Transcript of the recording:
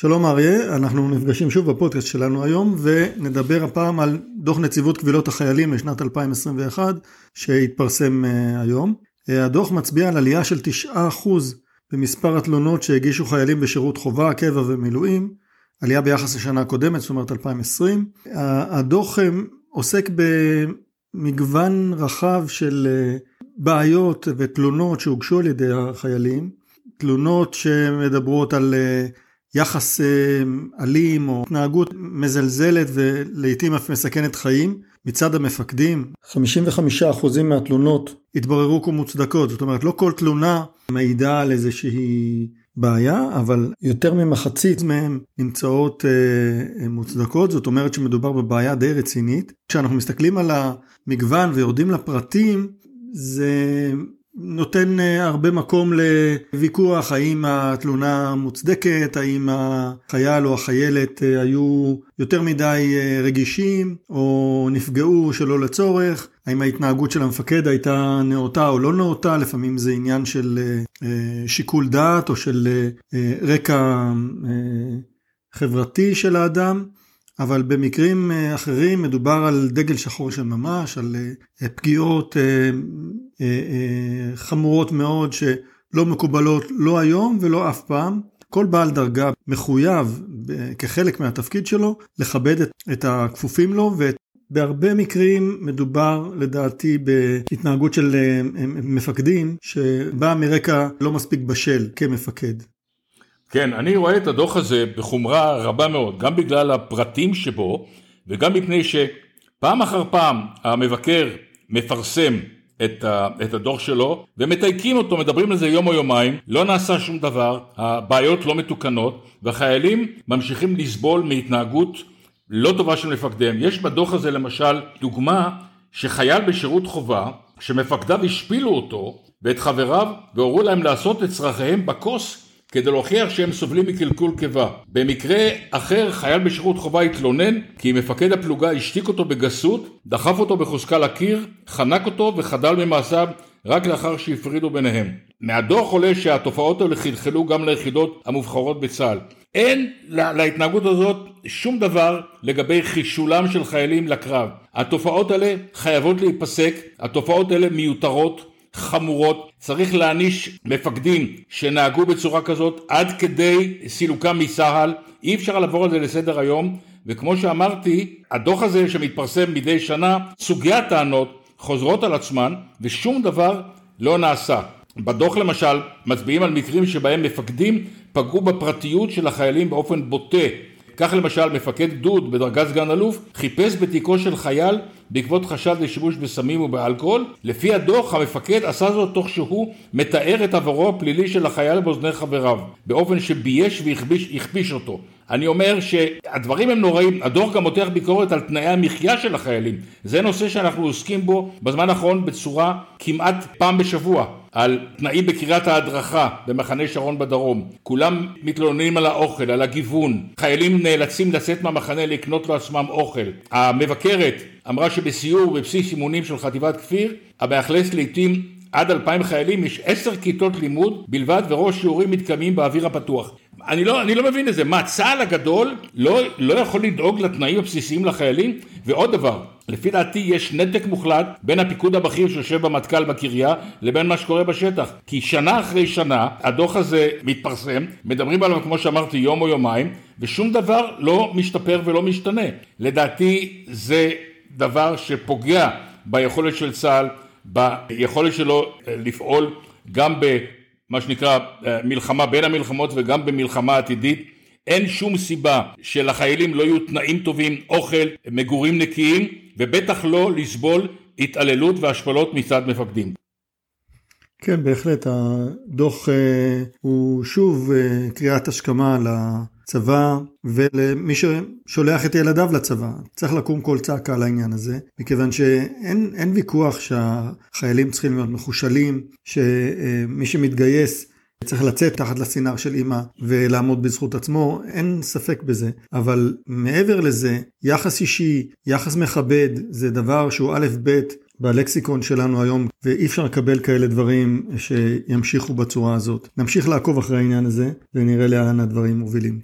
שלום אריה, אנחנו נפגשים שוב בפודקאסט שלנו היום ונדבר הפעם על דוח נציבות קבילות החיילים לשנת 2021 שהתפרסם אה, היום. אה, הדוח מצביע על עלייה של 9% במספר התלונות שהגישו חיילים בשירות חובה, קבע ומילואים, עלייה ביחס לשנה הקודמת, זאת אומרת 2020. הדוח אה, עוסק במגוון רחב של בעיות ותלונות שהוגשו על ידי החיילים, תלונות שמדברות על יחס אה, אלים או התנהגות מזלזלת ולעיתים אף מסכנת חיים מצד המפקדים. 55% מהתלונות התבררו כמוצדקות, זאת אומרת לא כל תלונה מעידה על איזושהי בעיה, אבל יותר ממחצית מהן נמצאות אה, מוצדקות, זאת אומרת שמדובר בבעיה די רצינית. כשאנחנו מסתכלים על המגוון ויורדים לפרטים, זה נותן אה, הרבה מקום לוויכוח האם התלונה מוצדקת, האם החייל או החיילת אה, היו יותר מדי אה, רגישים או נפגעו שלא לצורך, האם ההתנהגות של המפקד הייתה נאותה או לא נאותה, לפעמים זה עניין של שיקול דעת או של רקע חברתי של האדם. אבל במקרים אה, אחרים מדובר על דגל שחור של ממש, על אה, פגיעות אה, חמורות מאוד שלא מקובלות לא היום ולא אף פעם. כל בעל דרגה מחויב כחלק מהתפקיד שלו לכבד את הכפופים לו ובהרבה מקרים מדובר לדעתי בהתנהגות של מפקדים שבאה מרקע לא מספיק בשל כמפקד. כן, אני רואה את הדוח הזה בחומרה רבה מאוד, גם בגלל הפרטים שבו וגם מפני שפעם אחר פעם המבקר מפרסם את, הדוח שלו ומתייקים אותו, מדברים על זה יום או יומיים, לא נעשה שום דבר, הבעיות לא מתוקנות והחיילים ממשיכים לסבול מהתנהגות לא טובה של מפקדיהם. יש בדוח הזה למשל דוגמה שחייל בשירות חובה, שמפקדיו השפילו אותו ואת חבריו והורו להם לעשות את צרכיהם בכוס כדי להוכיח שהם סובלים מקלקול קיבה. במקרה אחר חייל בשירות חובה התלונן כי מפקד הפלוגה השתיק אותו בגסות, דחף אותו בחוזקה לקיר, חנק אותו וחדל ממעשיו רק לאחר שהפרידו ביניהם. מהדוח עולה שהתופעות האלה חלחלו גם ליחידות המובחרות בצה"ל. אין להתנהגות הזאת שום דבר לגבי חישולם של חיילים לקרב. התופעות האלה חייבות להיפסק, התופעות האלה מיותרות, חמורות, צריך להעניש מפקדים שנהגו בצורה כזאת עד כדי סילוקם מצה"ל, אי אפשר לעבור על זה לסדר היום, וכמו שאמרתי, הדוח הזה שמתפרסם מדי שנה, סוגי הטענות חוזרות על עצמן ושום דבר לא נעשה. בדוח למשל מצביעים על מקרים שבהם מפקדים פגעו בפרטיות של החיילים באופן בוטה כך למשל מפקד גדוד בדרגת סגן אלוף חיפש בתיקו של חייל בעקבות חשד לשימוש בסמים ובאלכוהול. לפי הדוח המפקד עשה זאת תוך שהוא מתאר את עברו הפלילי של החייל באוזני חבריו באופן שבייש והכפיש אותו. אני אומר שהדברים הם נוראים, הדוח גם מותח ביקורת על תנאי המחיה של החיילים. זה נושא שאנחנו עוסקים בו בזמן האחרון בצורה כמעט פעם בשבוע. על תנאים בקריית ההדרכה במחנה שרון בדרום. כולם מתלוננים על האוכל, על הגיוון. חיילים נאלצים לצאת מהמחנה לקנות לעצמם אוכל. המבקרת אמרה שבסיור בבסיס אימונים של חטיבת כפיר, המאכלס לעיתים עד אלפיים חיילים יש עשר כיתות לימוד בלבד ורוב שיעורים מתקיימים באוויר הפתוח. אני לא, אני לא מבין את זה, מה צה"ל הגדול לא, לא יכול לדאוג לתנאים הבסיסיים לחיילים? ועוד דבר, לפי דעתי יש נתק מוחלט בין הפיקוד הבכיר שיושב במטכ"ל בקריה לבין מה שקורה בשטח. כי שנה אחרי שנה הדוח הזה מתפרסם, מדברים עליו כמו שאמרתי יום או יומיים, ושום דבר לא משתפר ולא משתנה. לדעתי זה דבר שפוגע ביכולת של צה"ל, ביכולת שלו לפעול גם במה שנקרא מלחמה בין המלחמות וגם במלחמה עתידית. אין שום סיבה שלחיילים לא יהיו תנאים טובים, אוכל, מגורים נקיים, ובטח לא לסבול התעללות והשפלות מצד מפקדים. כן, בהחלט, הדוח אה, הוא שוב אה, קריאת השכמה לצבא ולמי ששולח את ילדיו לצבא. צריך לקום קול צעקה על העניין הזה, מכיוון שאין ויכוח שהחיילים צריכים להיות מחושלים, שמי שמתגייס צריך לצאת תחת לסינר של אימא ולעמוד בזכות עצמו, אין ספק בזה. אבל מעבר לזה, יחס אישי, יחס מכבד, זה דבר שהוא א' ב' בלקסיקון שלנו היום, ואי אפשר לקבל כאלה דברים שימשיכו בצורה הזאת. נמשיך לעקוב אחרי העניין הזה, ונראה לאן הדברים מובילים.